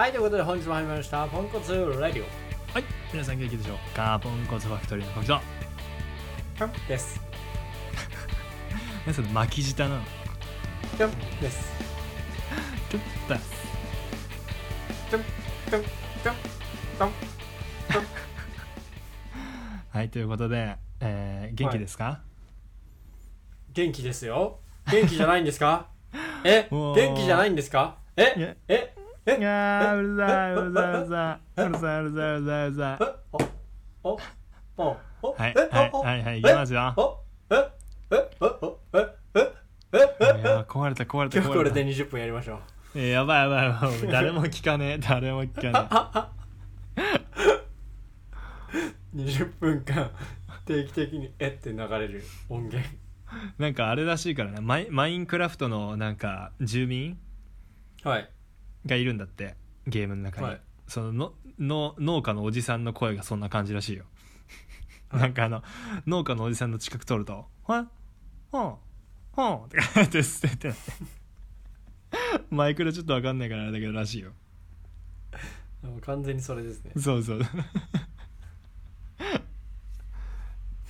はい、ということで本日も始まりました、ポンコツラディオ。はい皆さん元気でしょうカーボンコツファクトリーのコキとぴょんです。何それ巻き舌なの？ぴょんです。ちょっとぴょん、ぴょん、ぴょん、ぴょん。はいということで、えー、元気ですか、元気ですよ。元気じゃないんですかえもう元気じゃないん。ですかいやえええ？いやーうるさいうるさいうるさいうるさいうるさいうるさいうるさえ？おおおおはいえ？はいおはいはいいきますよ。おえ？え？え？おえ？え？え？いえやー壊れた壊れた壊れた。これで20分やりましょう。えーやばいやばいやばい。誰も聞かねえ 誰も聞かね20分間定期的にえ？って流れる音源。えなんかあれらしいからね。マイマインクラフトのなんか住民？はい。がいるんだってゲームの中に、はい。そののの農家のおじさんの声がそんな感じらしいよ。なんかあの農家のおじさんの近く通ると「ほんほんほん」って感じで捨ててマイクロちょっと分かんないからあれだけどらしいよ。完全にそれですね。そうそう。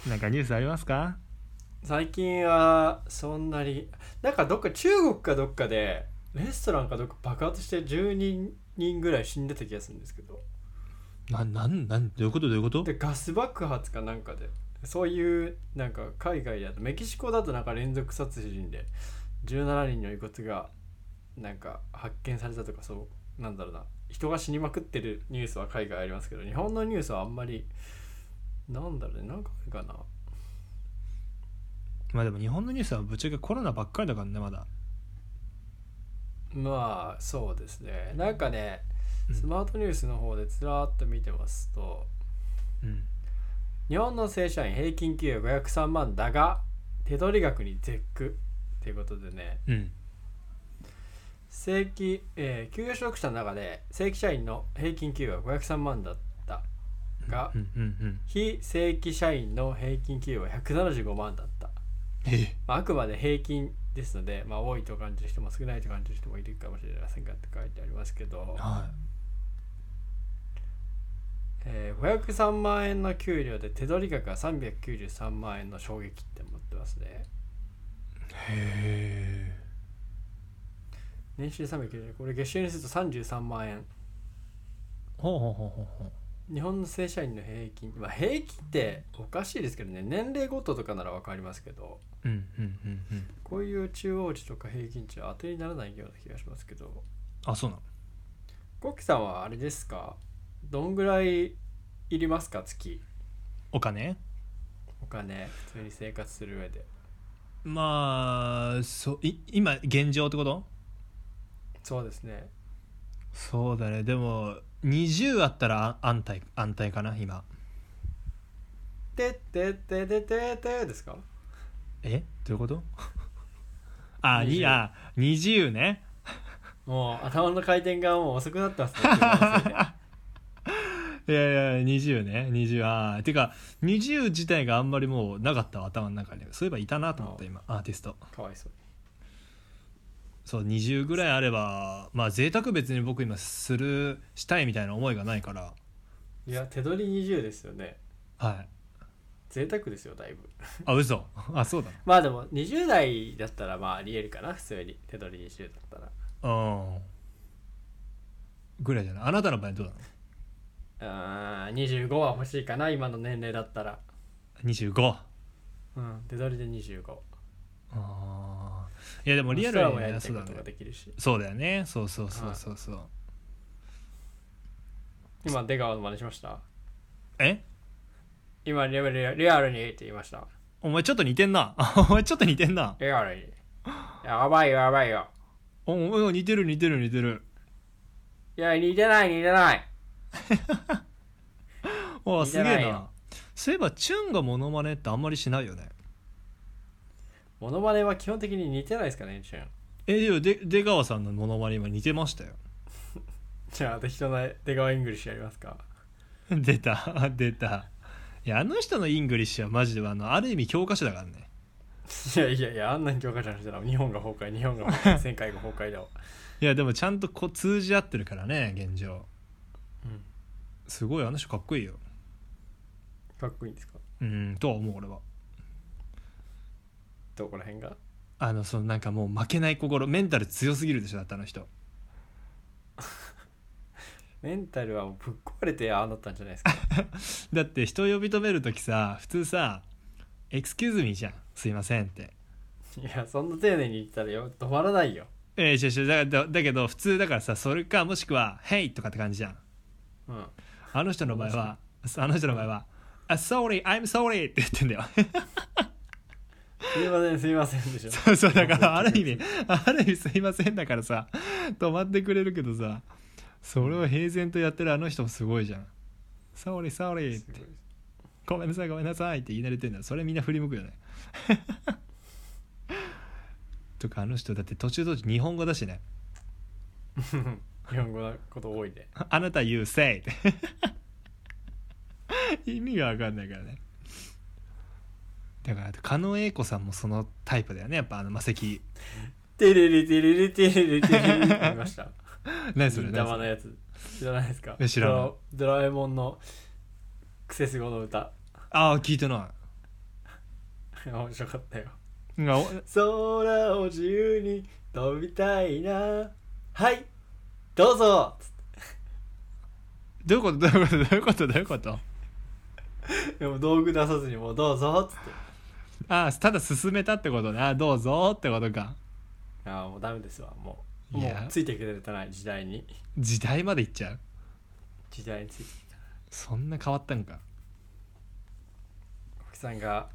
なんかニュースありますか？最近はそんなになんかどっか中国かどっかでレストランかどっか爆発して10人人ぐらい死んでた気がするんですけど。ななんなんどういうことどういうこと？でガス爆発かなんかでそういうなんか海外だとメキシコだとなんか連続殺人で17人の遺骨がなんか発見されたとかそうなんだろうな。人が死にまくってるニュースは海外ありますけど日本のニュースはあんまりなんだろうね。なんかあるかな。まあでも日本のニュースはぶっちゃけコロナばっかりだからねまだまあそうですね。なんかねうん。スマートニュースの方でずらーっと見てますとうん。日本の正社員平均給与503万だが手取り額に絶句ということでね。うん。正規、えー給与所得者の中で正規社員の平均給与は503万だったが、うんうんうん非正規社員の平均給与は175万だった、ええ。まあ、あくまで平均ですので、まあ、多いと感じる人も少ないと感じる人もいるかもしれませんがって書いてありますけど、はえー503万円の給料で手取り額が393万円の衝撃って思ってますね。いへえ年収390これ月収にすると33万円。ほうほうほうほうほう日本の正社員の平均まあ平均っておかしいですけどね年齢ごととかなら分かりますけどうんうんうんうん。こういう中央値とか平均値は当てにならないような気がしますけど。あそうなの？コッキさんはあれですか？どんぐらいいりますか月？お金？お金普通に生活する上で。まあそい今現状ってこと？そうですね。そうだね。でも20あったらあ安泰安泰かな今。てってってってってってですか？え？どういうこと？あ20いや20ね。もう頭の回転がもう遅くなってますね いやいや20ね。20ああてか20自体があんまりもうなかったわ頭の中に。そういえばいたなと思った今。アーティスト。かわいそうそう20ぐらいあればまあ贅沢別に僕今するしたいみたいな思いがないから。いや手取り20ですよね。はい。贅沢ですよだいぶ。あ嘘。あそうだ。まあでも20代だったらまあありえるかな普通に。手取り20だったら。うん。ぐらいじゃない？あなたの場合どうなのあー25は欲しいかな今の年齢だったら。25うん手取りで25あーいやでもリアルにやりたそうだねいことができるし。そうだよね。そうそうそうそうそう。今出川の真似しました？え？今リアルにリアルにって言いました。お前ちょっと似てんな。お前ちょっと似てんな。リアルに。やばいよやばいよ。おお似てる似てる似てる。いや似てない似てない。お すげえな。そういえばチュンがモノマネってあんまりしないよねモノマネは基本的に似てないですかねチュン。えでもで出川さんのモノマネ今似てましたよ。じゃあ適当な出川イングリッシュやりますか。出た出た。いやあの人のイングリッシュはマジであのある意味教科書だからね。いやいやいやあんなに教科書の人ら日本が崩壊日本が崩壊世界が崩壊だわ。いやでもちゃんとこう通じ合ってるからね現状。うん。すごいあの人かっこいいよ。かっこいいんですか？うんとは思う俺はどこら辺が？あのそのなんかもう負けない心メンタル強すぎるでしょだってあの人。メンタルはもうぶっ壊れてああなったんじゃないですか？だって人を呼び止める時さ普通さ「エクスキューズミーじゃん。すいません」って。いやそんな丁寧に言ったらよ止まらないよ。えー、違う違う。だだだけど普通だからさそれかもしくは「Hey」とかって感じじゃん。うん。あの人の場合はあの人の場合は「あ Sorry I'm sorry」って言ってんだよすいませんすいませんでしょそうそうだからある意味ある意味すいませんだからさ止まってくれるけどさそれを平然とやってるあの人もすごいじゃん「Sorry sorry」って。すごい「ごめんなさいごめんなさい」って言い慣れてんだよ。それみんな振り向くよね。とかあの人だって途中途中日本語だしね。日本語のこと多いで「あなた言う say」って。意味が分かんないからねだから狩野英孝さんもそのタイプだよね。やっぱあの魔石。テレレテレレテレレテレレ見ました何それ玉のやつ知らないですか知らないドラえもんのクセスゴの歌ああ聞いてな面白かったよがお空を自由に飛びたいなはいどうぞどういうことどういうことどういうことどういうことでも道具出さずにもうどうぞっつってああただ進めたってことね。ああどうぞってことか。ああもうダメですわ。もうもいや。うついてくれてない時代に。時代までいっちゃう。時代について。そんな変わったんか。奥さんが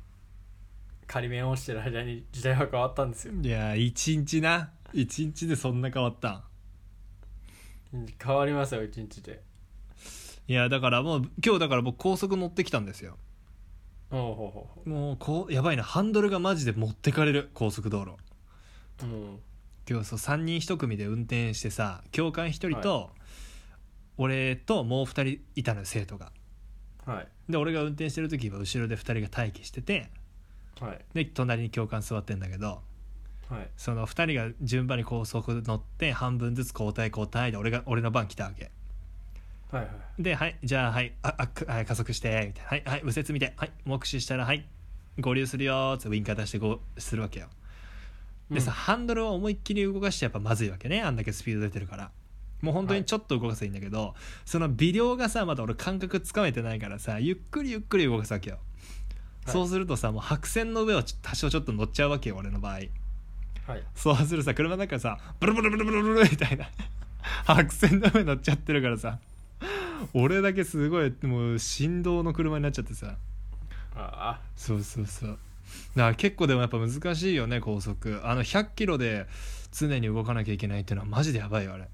仮面をしてる間に時代は変わったんですよ。いや一日な。一日でそんな変わったん。変わりますよ一日で。いやだからもう今日だから僕高速乗ってきたんですよもうこうやばいな。ハンドルがマジで持ってかれる。高速道路。ううん。今日そう3人1組で運転してさ教官1人と、俺ともう2人いたのよ生徒が。はい。で俺が運転してる時は後ろで2人が待機しててはい。で隣に教官座ってんだけどはい。その2人が順番に高速乗って半分ずつ交代交代で俺が俺の番来たわけはいはい。ではいじゃあはいああ加速してみたいな。はいはい右折見てはい目視したらはい合流するよーってウインカー出してこうするわけよ。でさ、うん。ハンドルを思いっきり動かしちゃやっぱまずいわけねあんだけスピード出てるから。もう本当にちょっと動かせばいいんだけど、その微量がさまだ俺感覚つかめてないからさゆっくりゆっくり動かすわけよ、はい。そうするとさもう白線の上をち多少ちょっと乗っちゃうわけよ俺の場合。はい。そうするとさ車の中さブルブルブルブルブルみたいな。白線の上乗っちゃってるからさ 俺だけすごいもう振動の車になっちゃってさ。あそうそうそう。だから結構でもやっぱ難しいよね高速。あの100キロで常に動かなきゃいけないっていうのはマジでやばいよあれ。だ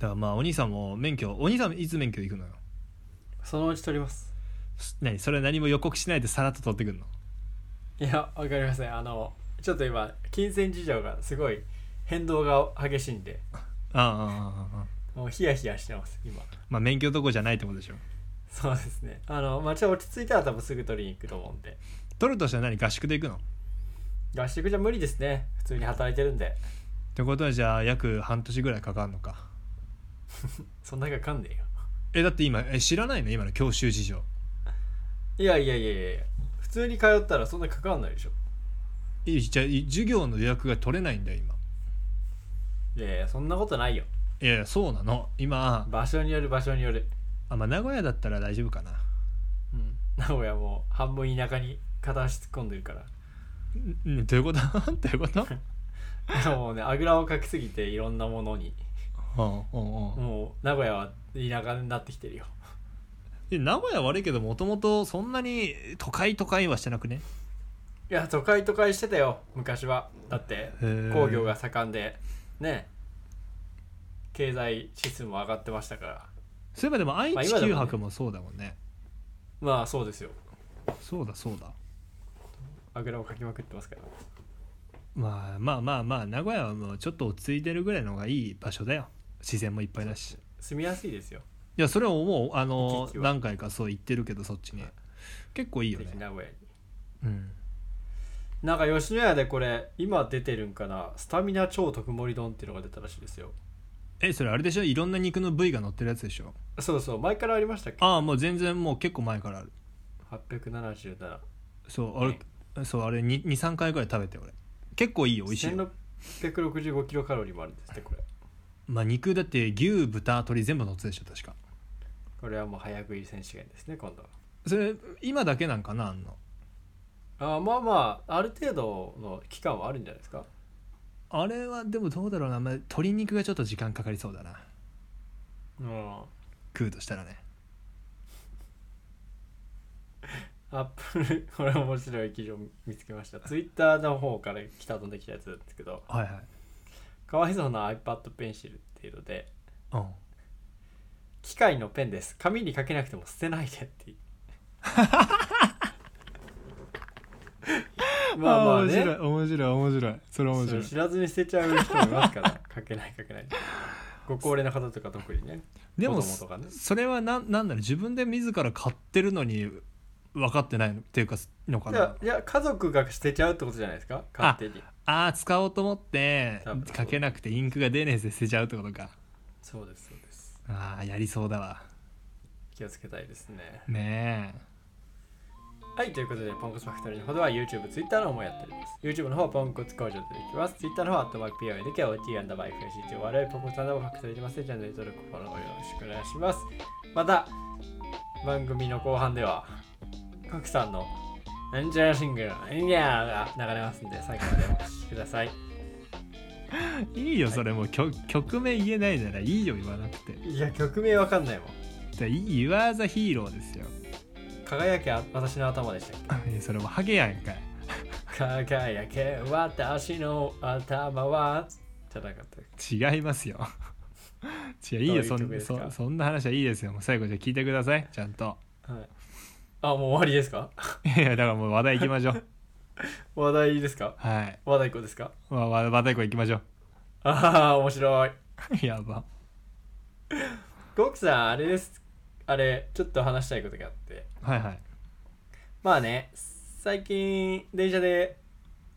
からまあお兄さんも免許お兄さんいつ免許行くのよ？あそのうち取ります。何？それ何も予告しないでさらっと取ってくんの？いやわかりません。あのちょっと今金銭事情がすごい変動が激しいんで。ああああああもうヒヤヒヤしてます今。まあ免許どころじゃないってことでしょ。そうですね。あのまあちょっと落ち着いたら多分すぐ取りに行くと思うんで。取るとしたら何合宿で行くの？合宿じゃ無理ですね。普通に働いてるんで。ってことはじゃあ約半年ぐらいかかるのか？そんなかかんねえよ。えだって今え知らないの？今の教習事情。いやいやいやいやいや。普通に通ったらそんなかかんないでしょ。えじゃあい授業の予約が取れないんだよ今。いやいやそんなことないよいやいやそうなの。今場所による場所による。あまあ名古屋だったら大丈夫かな。うん。名古屋もう半分田舎に片足突っ込んでるから。んんどういうこと？どういうこと？もうねあぐらをかきすぎていろんなものに。うんうんうん。もう名古屋は田舎になってきてるよ。え名古屋悪いけどもともとそんなに都会都会はしてなくね？いや都会都会してたよ昔は。だってー。工業が盛んで。ね経済指数も上がってましたから。そういえばでも愛知九博もそうだもんね,、まあそうですよ。そうだそうだ。あぐらをかきまくってますからまあまあまあまあ名古屋はもうちょっと落ち着いてるぐらいの方がいい場所だよ。自然もいっぱいだし。住みやすいですよ。いやそれをもうあの何回かそう言ってるけどそっちに。結構いいよね。名古屋に。うん。なんか吉野家でこれ今出てるんかな。スタミナ超特盛り丼っていうのが出たらしいですよえそれあれでしょ？いろんな肉の部位が乗ってるやつでしょ？そうそう。前からありましたっけ？ああもう全然もう結構前からある。877そうあれそうあれ23回ぐらい食べて俺。結構いいよ美味しいよ1665キロカロリーもあるんですってこれ。まあ肉だって牛豚鶏全部乗ってたでしょ確か。これはもう早食い選手権ですね今度は。それ今だけなんかなあんの？あまあまあある程度の期間はあるんじゃないですかあれはでもどうだろうな、まあ、鶏肉がちょっと時間かかりそうだな。うん食うとしたらね。アップルこれ面白い記事を見つけました。ツイッターの方から来た飛んできたやつなんですけど。はいはい。かわいそうな iPad ペンシルっていうのでうん。機械のペンです。紙に書けなくても捨てないでって まあまあね。面白い面白い面白い。それ面白い。知らずに捨てちゃう人もいますから。書けない書けない。ご高齢な方とか特にね。でもね。それはなんなんだろう。自分で自ら買ってるのに分かってないのっていうかのかいなやいや家族が捨てちゃうってことじゃないですか？勝手に。ああ使おうと思って多分そう。書けなくてインクが出ねえで捨てちゃうってことか。そうですそうです。ああやりそうだわ。気をつけたいですね。ねはいということでポンコツファクトリーの方では YouTube、Twitter の方もやっております。YouTube の方はポンコツ工場でできます。Twitter の方はトマーク POA で KOT アンダーバイ FCTOR ポンコツアンダーバーファクトリーでますチャンネル登録フォローよろしくお願いします。また番組の後半ではコクさんのなんちゃらシングル「エンギャー」が流れますんで最後までお聴きください。いいよそれもう曲曲名言えないならいいよ言わなくて。いや曲名わかんないもん。じゃあ You are the hero ですよ輝け私の頭でしたっけ？それもハゲやんかい。輝け私の頭はじゃなかった。違いますよ。違ういいよどそういう曲ですか？そそんな話はいいですよ。もう最後じゃあ聞いてくださいちゃんと。はい。あもう終わりですか？いやだからもう話題行きましょう。話題ですか？はい。話題以降ですか？わわ話題行きましょう。ああ面白い。やば。コクさんあれです。あれちょっと話したいことがあってはいはい。まあね最近電車で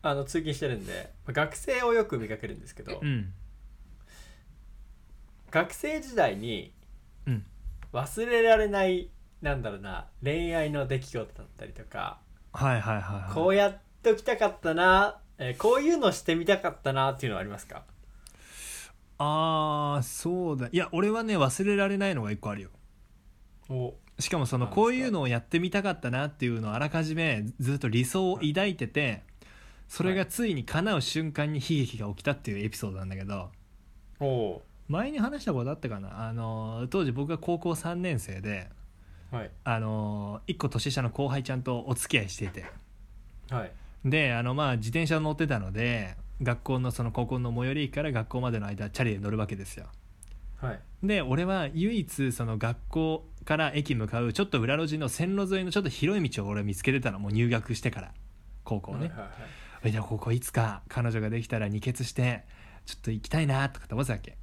あの通勤してるんでまあ学生をよく見かけるんですけど、うん。学生時代にうん。忘れられないなんだろうな恋愛の出来事だったりとか、はいはいはいはい。こうやっときたかったな、えーこういうのしてみたかったなっていうのはありますか？ああそうだ。いや俺はね忘れられないのが一個あるよ。おしかもそのこういうのをやってみたかったなっていうのをあらかじめずっと理想を抱いててそれがついに叶う瞬間に悲劇が起きたっていうエピソードなんだけどお前に話したことあったかな？あの当時僕が高校3年生ではい。あの1個年下の後輩ちゃんとお付き合いしていて。はい。であのまあ自転車乗ってたので学校のその高校の最寄り駅から学校までの間チャリで乗るわけですよ。はい。で俺は唯一その学校から駅向かうちょっと裏路地の線路沿いのちょっと広い道を俺見つけてたの。もう入学してから。高校ね、はいはいはい。えじゃあここいつか彼女ができたら二血してちょっと行きたいなとかって思ってたわけ。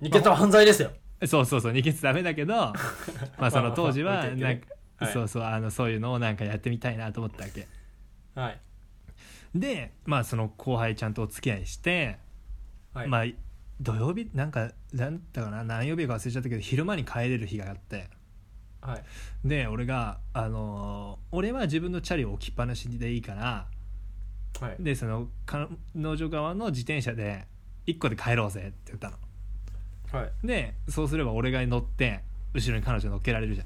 二血は犯罪ですよ。そうそうそう二血ダメだけど まあその当時はないんかはい。そうそうあのそういうのをなんかやってみたいなと思ったわけ。はい。でまあその後輩ちゃんとお付き合いして、はい。まあ土曜日なんかなんだかな何曜日か忘れちゃったけど昼間に帰れる日があって。はい。で俺があのー俺は自分のチャリを置きっぱなしでいいからはい。でその彼女側の自転車で1個で帰ろうぜって言ったの。はい。でそうすれば俺が乗って後ろに彼女乗っけられるじゃ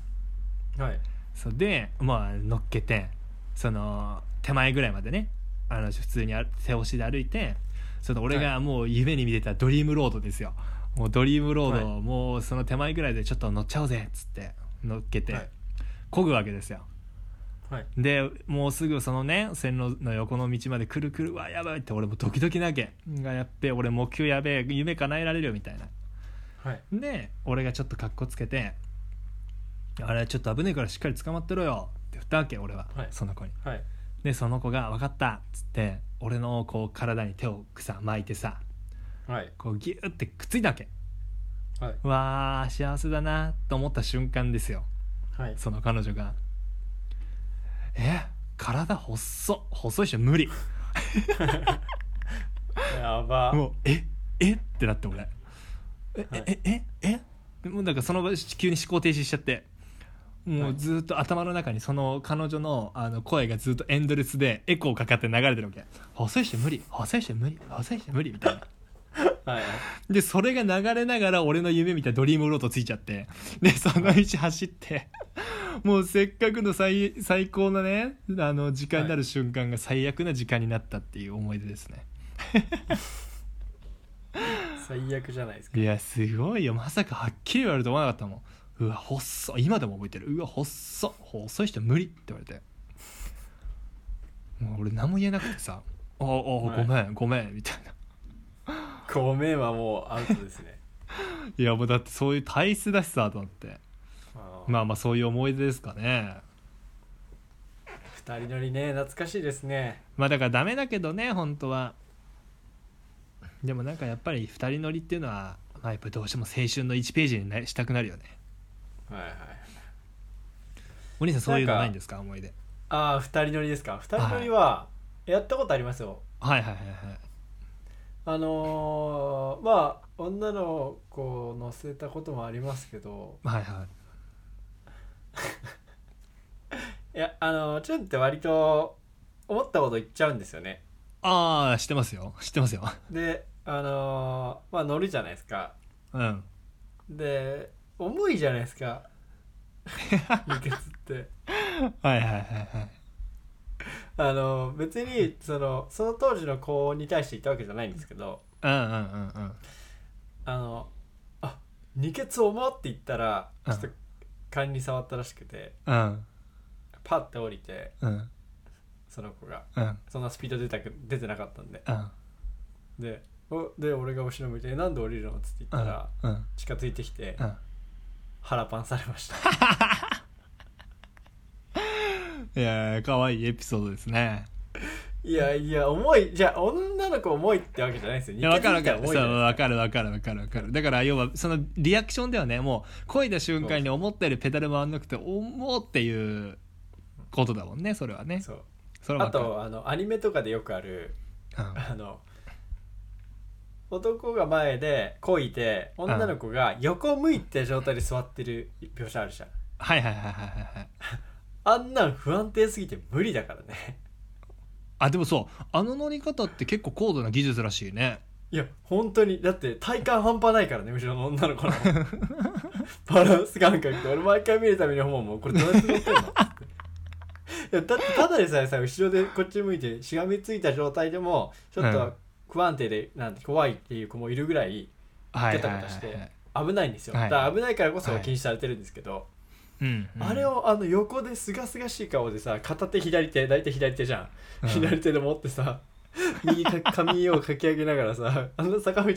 ん。はい。そうでまあ乗っけてその手前ぐらいまでねあの普通にあ手押しで歩いてその俺がもう夢に見てたドリームロードですよ。もうドリームロードをはもうその手前ぐらいでちょっと乗っちゃおうぜっつって乗っけてはい。漕ぐわけですよ。はい。でもうすぐそのね線路の横の道までくるくるわやばいって俺もドキドキなけ。がやっべ俺目標やべえ夢叶えられるよみたいな。はい。で俺がちょっとカッコつけて「あれちょっと危ねえからしっかり捕まってろよ」って言ったわけ俺は、はい。その子に。はいでその子が「分かった」っつって俺のこう体に手をさ巻いてさはい。こうギューってくっついたわけ。はい。わー幸せだなと思った瞬間ですよ。はい。その彼女が「え体細っ細い人無理。やば。もうええ？ってなって俺。えはい。ええ？え？えもうなんかその場で急に思考停止しちゃってもうずっと頭の中にその彼女のあの声がずっとエンドレスでエコーかかって流れてるわけ。細い人無理。細い人無理。細い人無理みたいな。はいでそれが流れながら俺の夢みたいなドリームロードついちゃって。でその道走って。もうせっかくの最最高なねあの時間になる瞬間が最悪な時間になったっていう思い出ですね、最悪じゃないですか。いやすごいよ。まさかはっきり言われると思わなかったもんうわ細っ。今でも覚えてる。うわ細っ。細い人無理って言われて。もう俺何も言えなくてさ「ああごはい。めんごめん」みたいな。ごめんはもうアウトですね。いやもうだってそういう体質だしさと思って。まあまあそういう思い出ですかね。二人乗りね懐かしいですね。まあだからダメだけどね本当は。でもなんかやっぱり二人乗りっていうのはまあやっぱどうしても青春の1ページになしたくなるよねはいはい。お兄さんそういうのないんですか？思い出。ああ二人乗りですか？二人乗りはやったことありますよ。はいはいはいはい。あのーまあ女の子を乗せたこともありますけど。はいはい。いやあのーチュンって割と思ったこと言っちゃうんですよね。ああ知ってますよ。知ってますよ。であのーまあ乗るじゃないですか。うん。で重いじゃないですか。輸血って。はいはいはいはい。あのー別にそのその当時の子に対して言ったわけじゃないんですけどうんうんうんうん。あのあ二血重って言ったらちょっとうん勘に触ったらしくてうんパッて降りてうんその子がうんそんなスピード出たく出てなかったんで。うん。でおで俺が後ろ向いて「えなんで降りるの?」っつって言ったら、うん。近づいてきて、うん腹パンされました。いやー可愛いエピソードですね。いやいや重い。じゃあ女の子重いってわけじゃないですよ。いや分かる分かる。分か。る分かる分かる分かる。だから要はそのリアクションではねもう漕いだ瞬間に思ったよりペダル回んなくて重っていうことだもんねそれはね。そう。それあとあのアニメとかでよくあるうん。あの男が前で漕いで女の子が横向いて状態で座ってる描写あるじゃん。はいはいはいはいはいはい。あんなん不安定すぎて無理だからね。あでもそう。あの乗り方って結構高度な技術らしいね。いや本当に。だって体感半端ないからね後ろの女の子の バランス感覚って俺毎回見るために思うもん。これどうやって乗ってんの？いやだってただでさえさ後ろでこっち向いてしがみついた状態でもちょっうん。と不安定でなんて怖いっていう子もいるぐらいはいガタガタして危ないんですよ、はい。だから危ないからこそはい。禁止されてるんですけど、うんうん。あれをあの横ですがすがしい顔でさ片手左手大体左手じゃん、うん。左手で持ってさ 右か髪をかき上げながらさあの坂道を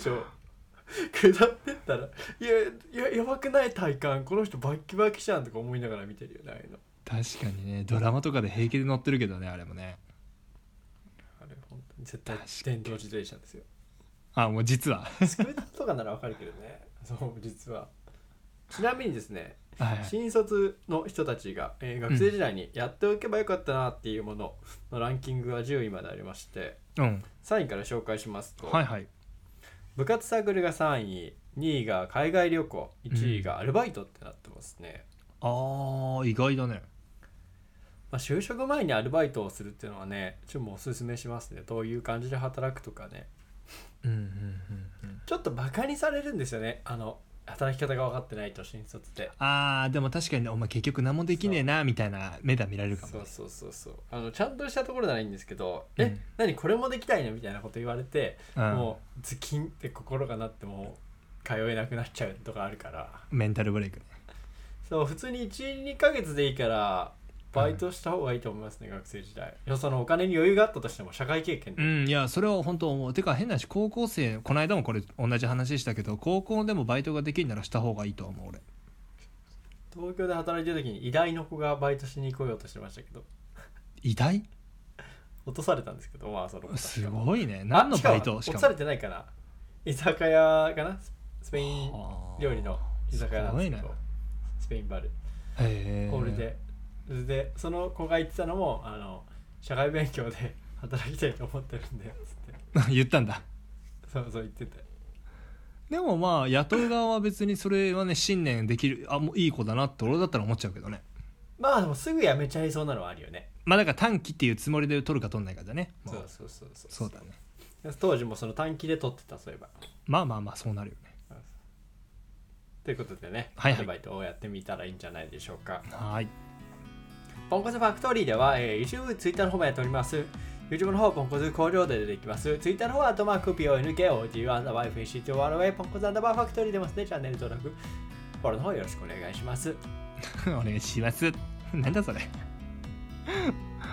下ってったらいやいややばくない体感。この人バッキバキじゃんとか思いながら見てるよねああいうの。確かにね。ドラマとかで平気で乗ってるけどねあれもね絶対電動自転車ですよ。あもう実は。スクーターとかならわかるけどね。そう実は。ちなみにですねはい新卒の人たちが、えー学生時代にやっておけばよかったなっていうもののランキングが10位までありましてうん。3位から紹介しますと、はいはい。部活サークルが3位2位が海外旅行1位がアルバイトってなってますね、あー意外だねまあ、就職前にアルバイトをするっていうのはねちょっとおすすめしますね。どういう感じで働くとかね。うんうんうんうんちょっとバカにされるんですよね。あの働き方が分かってないと新卒ってあーでも確かにねお前結局何もできねえなみたいな目で見られるかもそうそうそうそう。あのちゃんとしたところならいいんですけど「うん。え何これもできたいの?」みたいなこと言われて、うん。もうズキンって心がなってもう通えなくなっちゃうとかあるから。メンタルブレイクね。そう普通に12ヶ月でいいからバイトした方がいいと思いますね、学生時代。いやそのお金に余裕があったとしても社会経験で、うんいやそれは本当思う。てか変な話高校生この間もこれ同じ話したけど高校でもバイトができるならした方がいいと思う俺。東京で働いてる時に医大の子がバイトしに来ようとしてましたけど。偉大？落とされたんですけどまあその子すごいね。何のバイト？あし落とされてないかな。居酒屋かな？スペインはあ料理の居酒屋なんですけど。すごいね。スペインバル。へえホールででその子が言ってたのもあの社会勉強で 働きたいと思ってるんでつって。言ったんだ。そうそう言ってて。でもまあ雇う側は別にそれはね信念できるあもういい子だなって俺だったら思っちゃうけどね。まあでもすぐ辞めちゃいそうなのはあるよね。まあだから短期っていうつもりで取るか取んないかだね。もそうそうそうそう。そうだね。当時もその短期で取ってたそういえば。まあまあまあそうなるよね。ということでね、はいはい。アルバイトをやってみたらいいんじゃないでしょうか。はいポンコツファクトリーでは、えー、YouTube、Twitter の方もやっております。YouTube の方、ポンコツ工場で出てきます。Twitter の方は、トマーク、PONKOGU、アンダーバー FACTOROA、ポンコツアンダーバーファクトリーでますね。チャンネル登録、フォローの方よろしくお願いします。お願いします。なんだそれ。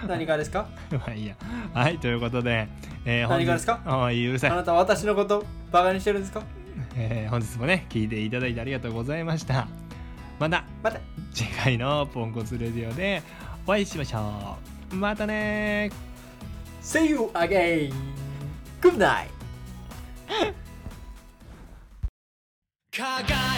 何がですか？まあいいや。はいということで、えー、何がですか？ああいいうるさいあなたは私のこと、バカにしてるんですか？えー本日もね聞いていただいてありがとうございました。またまた。次回のポンコツレディオでお会いしましょうまたね !See you again! Good night! 輝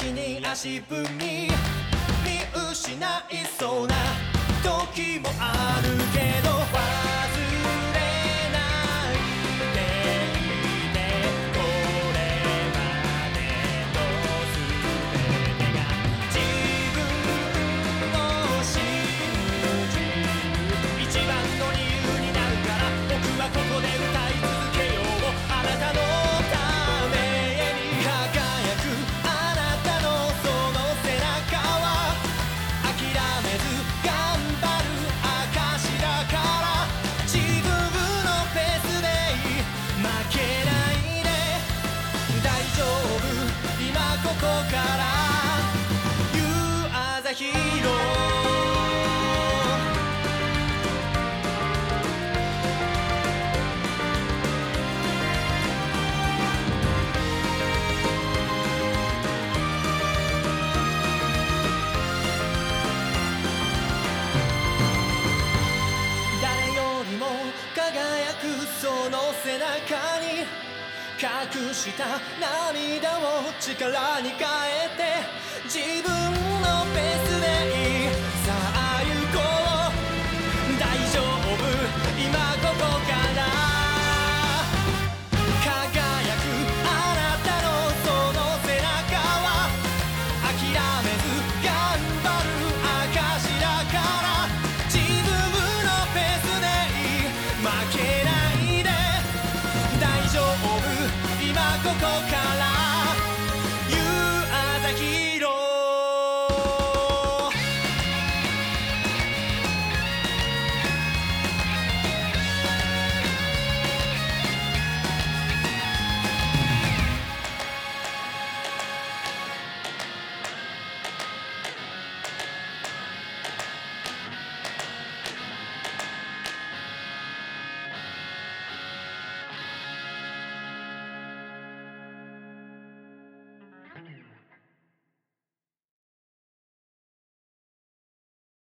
時に足踏み見失いそうな時もあるけどした涙を力に変えて自分